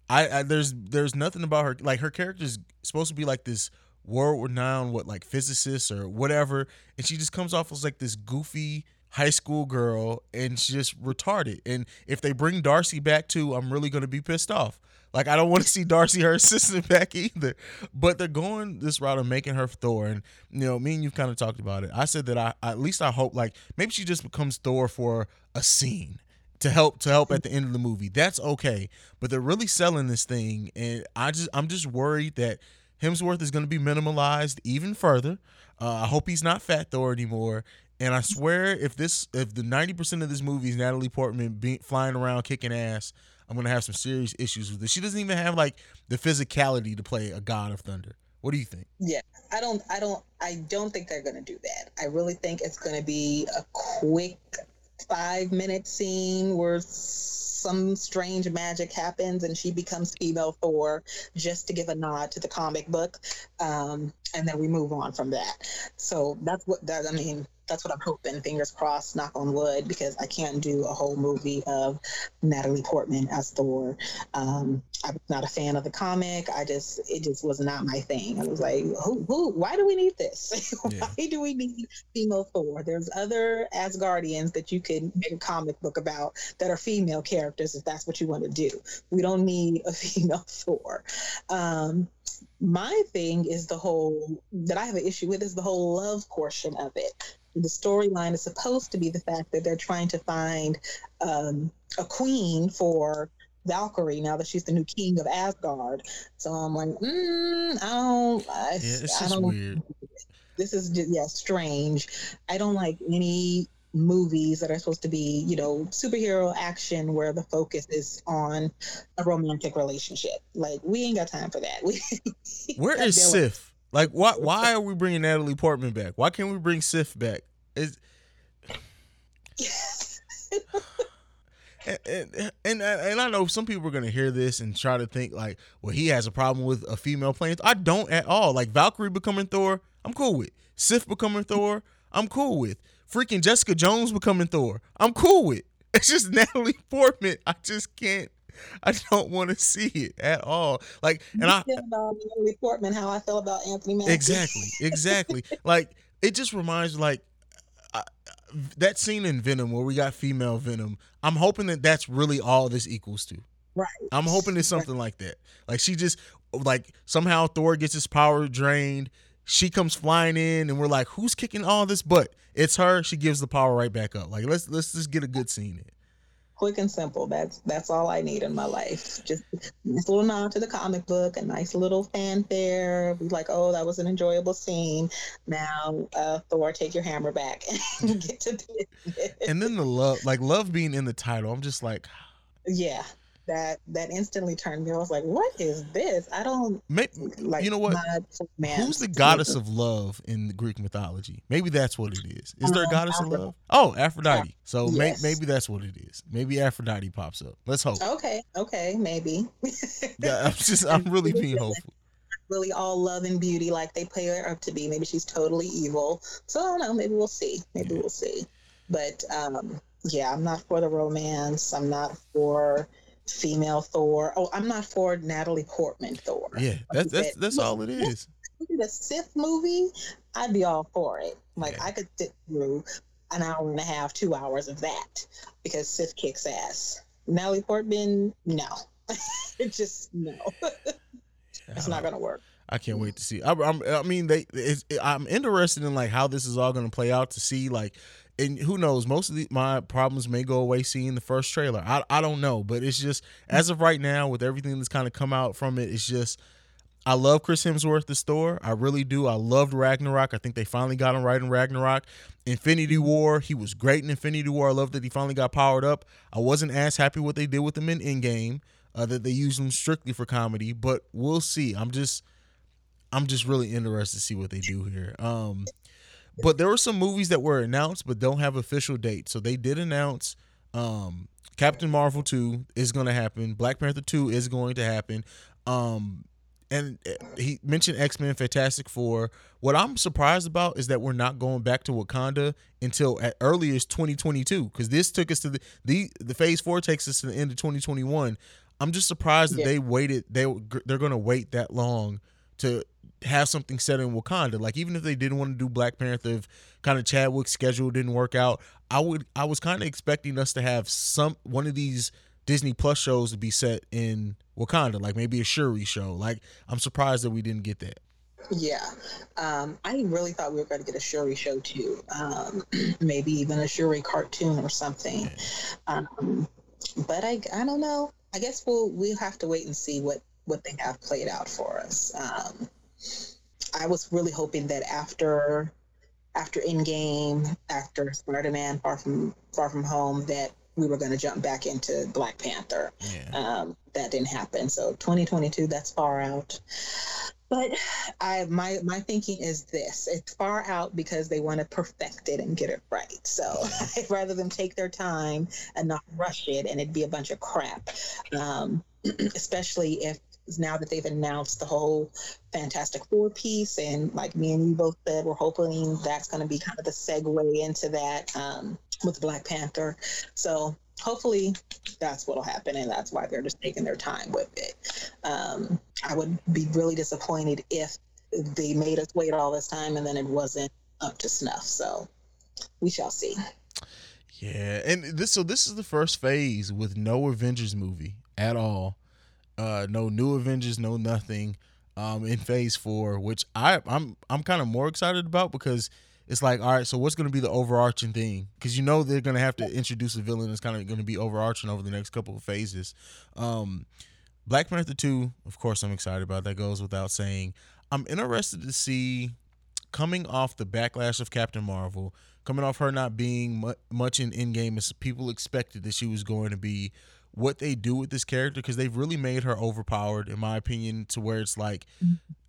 I, I there's there's nothing about her like her character is supposed to be like this world renowned what like physicist or whatever, and she just comes off as like this goofy high school girl and she's just retarded. And if they bring Darcy back too, I'm really gonna be pissed off. Like I don't want to see Darcy her assistant back either. But they're going this route of making her Thor, and you know, me and you've kind of talked about it. I said that I at least I hope like maybe she just becomes Thor for a scene to help to help at the end of the movie. That's okay. But they're really selling this thing, and I just I'm just worried that Hemsworth is going to be minimalized even further. Uh, I hope he's not Fat Thor anymore. And I swear, if this if the ninety percent of this movie is Natalie Portman flying around kicking ass, I'm gonna have some serious issues with it. She doesn't even have like the physicality to play a God of Thunder. What do you think? Yeah, I don't, I don't, I don't think they're to do that. I really think it's to be a quick five minute scene where some strange magic happens and she becomes female Thor just to give a nod to the comic book, um, and then we move on from that. So that's what that I mean. That's what I'm hoping. Fingers crossed, knock on wood, because I can't do a whole movie of Natalie Portman as Thor. Um, I was not a fan of the comic. I just it just was not my thing. I was like, who, who why do we need this? Yeah. why do we need female Thor? There's other Asgardians that you could make a comic book about that are female characters if that's what you want to do. We don't need a female Thor. Um, my thing is the whole that I have an issue with is the whole love portion of it. The storyline is supposed to be the fact that they're trying to find um, a queen for Valkyrie now that she's the new king of Asgard. So I'm like, mm, I don't. I, Yeah, I don't, weird. This is just yeah strange. I don't like any movies that are supposed to be you know superhero action where the focus is on a romantic relationship. Like we ain't got time for that. We, Where is. Sif? Like, why? Why are we bringing Natalie Portman back? Why can't we bring Sif back? Is and, and and and I know some people are gonna hear this and try to think like, well, he has a problem with a female playing. I don't at all. Like Valkyrie becoming Thor, I'm cool with. Sif becoming Thor, I'm cool with. Freaking Jessica Jones becoming Thor, I'm cool with. It's just Natalie Portman. I just can't. I don't want to see it at all. Like, and I feel about Natalie Portman how I feel about Anthony Mackie. exactly, exactly. like it just reminds like I, that scene in Venom where we got female Venom. I'm hoping that that's really all this equals to. Right. I'm hoping it's something like that. Like she just like somehow Thor gets his power drained. She comes flying in, and we're like, "Who's kicking all this butt?" It's her. She gives the power right back up. Like let's let's just get a good scene in. Quick and simple. That's that's all I need in my life. Just a nice little nod to the comic book, a nice little fanfare. Be like, oh, that was an enjoyable scene. Now, uh, Thor, take your hammer back and get to business. And then the love, like love being in the title. I'm just like, yeah, that that instantly turned me. I was like, what is this? I don't May- like. you know what? man. Who's the goddess of love in the Greek mythology? Maybe that's what it is. Is there a Um, goddess of love? Oh, Aphrodite. So may- maybe that's what it is. Maybe Aphrodite pops up. Let's hope. Okay, okay, maybe. Yeah, I'm just I'm really being hopeful. really all love and beauty like they play her up to be. Maybe she's totally evil. So I don't know. Maybe we'll see. Maybe we'll see. But um, yeah, I'm not for the romance. I'm not for female Thor. Oh, I'm not for Natalie Portman Thor. Yeah, that's that's that's all it is. The Sif movie, I'd be all for it. Like I could sit through an hour and a half, two hours of that because Sif kicks ass. Natalie Portman, no. it just no. it's not gonna work. I can't wait to see. I, I'm, I mean, they. It's, I'm interested in like how this is all going to play out to see like, and who knows? Most of the, my problems may go away seeing the first trailer. I I don't know, but it's just as of right now with everything that's kind of come out from it, it's just. I love Chris Hemsworth, the store. I really do. I loved Ragnarok. I think they finally got him right in Ragnarok. Infinity War, he was great in Infinity War. I love that he finally got powered up. I wasn't as happy what they did with him in Endgame, uh, that they used him strictly for comedy. But we'll see. I'm just, I'm just really interested to see what they do here. Um, but there were some movies that were announced but don't have official dates. So they did announce um, Captain Marvel 2 is going to happen. Black Panther 2 is going to happen. Um, and uh, he mentioned X Men, Fantastic Four. What I'm surprised about is that we're not going back to Wakanda until at earliest 2022, because this took us to the the the Phase Four takes us to the end of 2021. I'm just surprised that Yeah. they waited. They they're going to wait that long to have something set in Wakanda. Like even if they didn't want to do Black Panther, if kind of Chadwick's schedule didn't work out, I would I was kind of expecting us to have some one of these Disney Plus shows to be set in Wakanda, like maybe a Shuri show. Like I'm surprised that we didn't get that. Yeah, um, I really thought we were going to get a Shuri show too. Um, maybe even a Shuri cartoon or something. Um, but I, I don't know. I guess we'll we'll have to wait and see what what they have played out for us. Um, I was really hoping that after after Endgame, after Spider Man Far From Far From Home, that we were going to jump back into Black Panther. Um, that didn't happen. So 2022, that's far out. But I my my thinking is this: it's far out because they want to perfect it and get it right. So I'd rather them take their time and not rush it, and it'd be a bunch of crap. Um, especially if now that they've announced the whole Fantastic Four piece, and like me and you both said, we're hoping that's going to be kind of the segue into that um, with Black Panther. So hopefully that's what'll happen, and that's why they're just taking their time with it. Um, I would be really disappointed if they made us wait all this time and then it wasn't up to snuff. So we shall see. Yeah, and this so this is the first phase with no Avengers movie at all. Uh no new Avengers, no nothing. Um in phase 4, which I I'm I'm kind of more excited about because it's like, all right, so what's going to be the overarching thing? Cuz you know they're going to have to introduce a villain that's kind of going to be overarching over the next couple of phases. Um Black Panther 2, of course I'm excited about. That goes without saying. I'm interested to see coming off the backlash of Captain Marvel, coming off her not being much in Endgame as people expected that she was going to be, what they do with this character because they've really made her overpowered, in my opinion, to where it's like,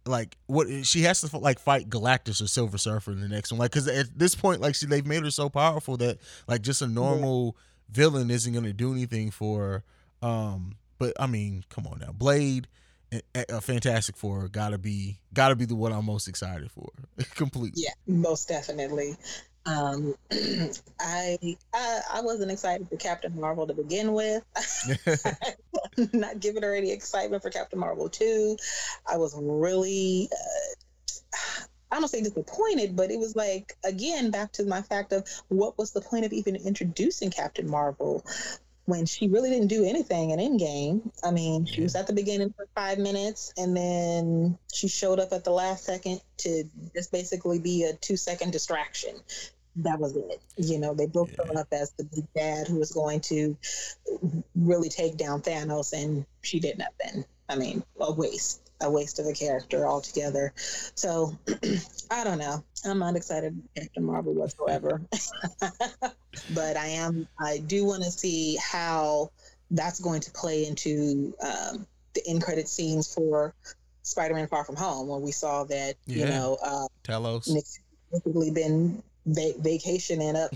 like what she has to like fight Galactus or Silver Surfer in the next one, like because at this point, like she they've made her so powerful that like just a normal villain isn't going to do anything for her. Um, but I mean, come on now, Blade a Fantastic Four gotta be gotta be the one I'm most excited for. Completely. Yeah, most definitely. Um, I, I I wasn't excited for Captain Marvel to begin with. Not giving her any excitement for Captain Marvel two. I was really. Uh, I don't say disappointed, but it was like again back to my fact of what was the point of even introducing Captain Marvel when she really didn't do anything in Endgame. I mean, she was at the beginning for five minutes, and then she showed up at the last second to just basically be a two second distraction. That was it. You know, they built her up as the big bad who was going to really take down Thanos, and she did nothing. I mean, a waste, a waste of a character altogether. So, I don't know. I'm not excited for Captain Marvel whatsoever. but I am. I do want to see how that's going to play into um, the end credit scenes for Spider-Man: Far From Home, when we saw that you know uh, Talos. Basically been va- vacationing up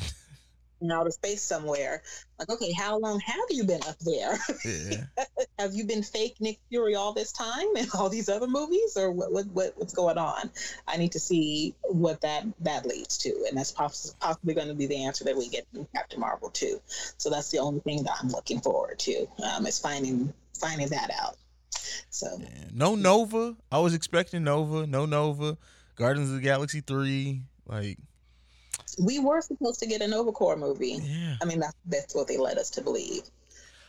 in outer space somewhere. Like, okay, how long have you been up there? Yeah. have you been fake Nick Fury all this time in all these other movies, or what, what, what what's going on? I need to see what that that leads to, and that's poss- possibly going to be the answer that we get in Captain Marvel too. So that's the only thing that I'm looking forward to um, is finding finding that out. So No Nova. I was expecting Nova. No Nova. Guardians of the Galaxy three. Like we were supposed to get a Nova Corps movie. I mean, that's that's what they led us to believe.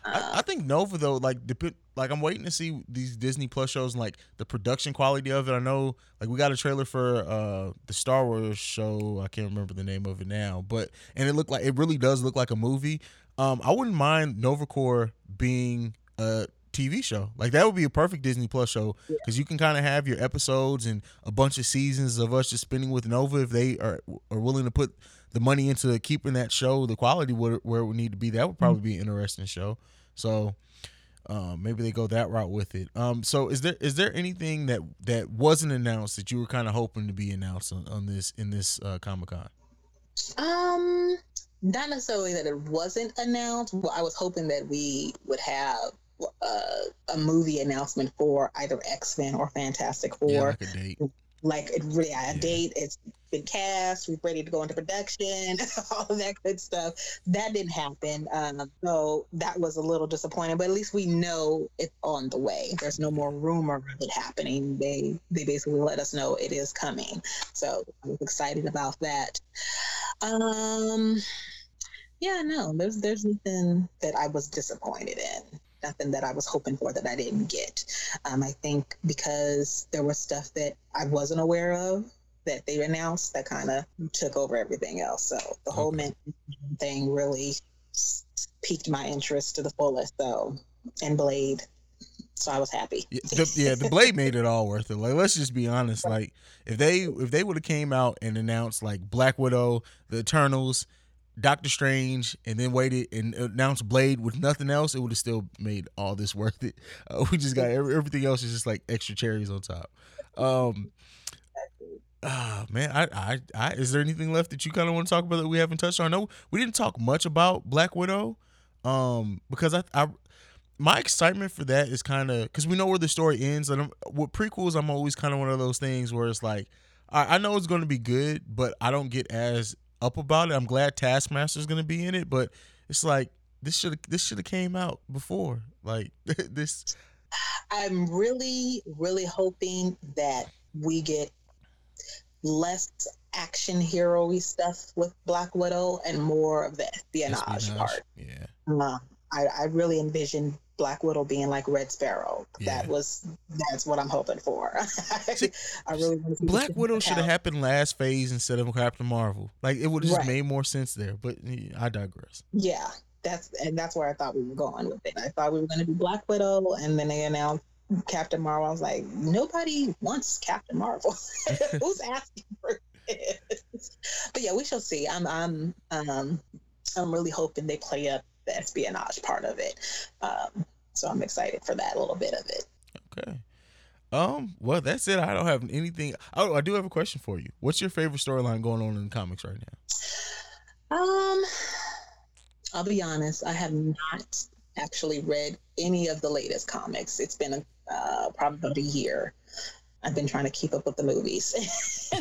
I, I think Nova though, like the like I'm waiting to see these Disney Plus shows and like the production quality of it. I know like we got a trailer for uh the Star Wars show. I can't remember the name of it now, but and it looked like it really does look like a movie. Um, I wouldn't mind Nova Corps being a TV show. Like that would be a perfect Disney Plus show because you can kind of have your episodes and a bunch of seasons of us just spending with Nova if they are are willing to put the money into keeping that show the quality where, where it would need to be. That would probably be an interesting show. So um, maybe they go that route with it. Um, so is there is there anything that that wasn't announced that you were kind of hoping to be announced on, on this in this uh, Comic Con? Um, not necessarily that it wasn't announced. Well, I was hoping that we would have uh, a movie announcement for either X Men or Fantastic Four. Yeah, like a date. Like it really a date. It's been cast. We're ready to go into production. all of that good stuff. That didn't happen. Um, so that was a little disappointing. But at least we know it's on the way. There's no more rumor of it happening. They they basically let us know it is coming. So I was excited about that. Um, yeah, no, there's there's nothing that I was disappointed in. Nothing that I was hoping for that I didn't get. Um, I think because there was stuff that I wasn't aware of that they announced that kind of took over everything else. So the whole men thing really piqued my interest to the fullest. So and Blade, so I was happy. Yeah, the, yeah, the blade made it all worth it. Like, let's just be honest. Like, if they if they would have came out and announced like Black Widow, the Eternals, Doctor Strange, and then waited and announced Blade with nothing else, it would have still made all this worth it. Uh, we just got every, everything else is just like extra cherries on top. Um, ah, man, I, I, I, is there anything left that you kind of want to talk about that we haven't touched on? No, we didn't talk much about Black Widow, um, because I, I, my excitement for that is kind of because we know where the story ends. And I'm, with prequels, I'm always kind of one of those things where it's like, I, I know it's going to be good, but I don't get as up about it. I'm glad Taskmaster's going to be in it, but it's like this should this should have came out before. Like this, I'm really, really hoping that we get less action hero stuff with Black Widow and more of the espionage, espionage. part. Yeah. Uh, I, I really envision Black Widow being like Red Sparrow. Yeah. That was that's what I'm hoping for. I really see Black Widow should have happened last phase instead of Captain Marvel. Like it would have just Right. made more sense there. But I digress. Yeah, that's and that's where I thought we were going with it. I thought we were going to do Black Widow, and then they announced Captain Marvel. I was like, nobody wants Captain Marvel. Who's asking for this? But yeah, we shall see. I'm I'm um I'm really hoping they play up the espionage part of it. Um, so I'm excited for that little bit of it. Okay. Um. Well, that's it. I don't have anything. Oh, I do have a question for you. What's your favorite storyline going on in the comics right now? Um, I'll be honest. I have not actually read any of the latest comics. It's been a, uh, probably about a year. I've been trying to keep up with the movies.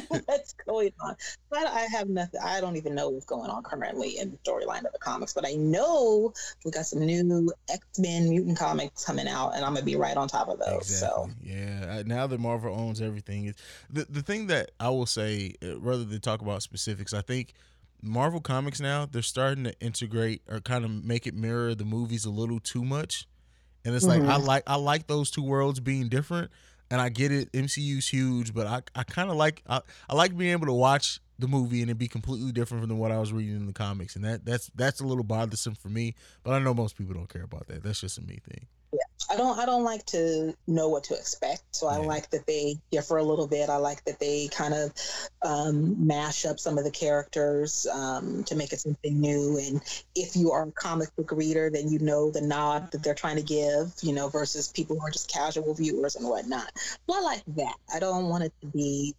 What's going on? But I have nothing. I don't even know what's going on currently in the storyline of the comics. But I know we got some new X Men mutant comics coming out, and I'm gonna be right on top of those. So Yeah. Now that Marvel owns everything, the the thing that I will say, uh, rather than talk about specifics, I think Marvel Comics now they're starting to integrate or kind of make it mirror the movies a little too much, and it's like I Mhm. like I like those two worlds being different, and I get it. MCU's huge, but I I kind of like I, I like being able to watch the movie and it be completely different from what I was reading in the comics, and that that's that's a little bothersome for me. But I know most people don't care about that. That's just a me thing. I don't I don't like to know what to expect. So I like that they differ a little bit. I like that they kind of um, mash up some of the characters um, to make it something new. And if you are a comic book reader, then you know the nod that they're trying to give, you know, versus people who are just casual viewers and whatnot. But I like that. I don't want it to be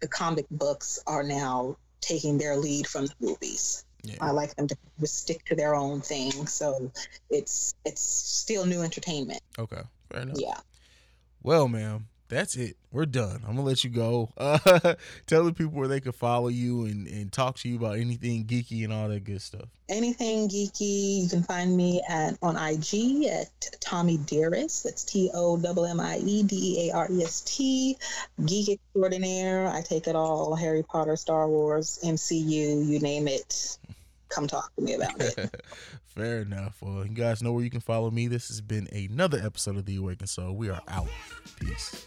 the comic books are now taking their lead from the movies. I like them to stick to their own thing. So it's it's still new entertainment. Okay, fair enough. Yeah. Well, ma'am, that's it. We're done. I'm gonna let you go. Uh, tell the people where they can follow you and, and talk to you about anything geeky and all that good stuff. Anything geeky, you can find me at on IG at Tommie Dearest. That's T O M M I E D E A R E S T. Geek extraordinaire. I take it all. Harry Potter, Star Wars, MCU, you name it. Come talk to me about it. Fair enough. Well, you guys know where you can follow me. This has been another episode of The Awakened Soul. We are out. Peace.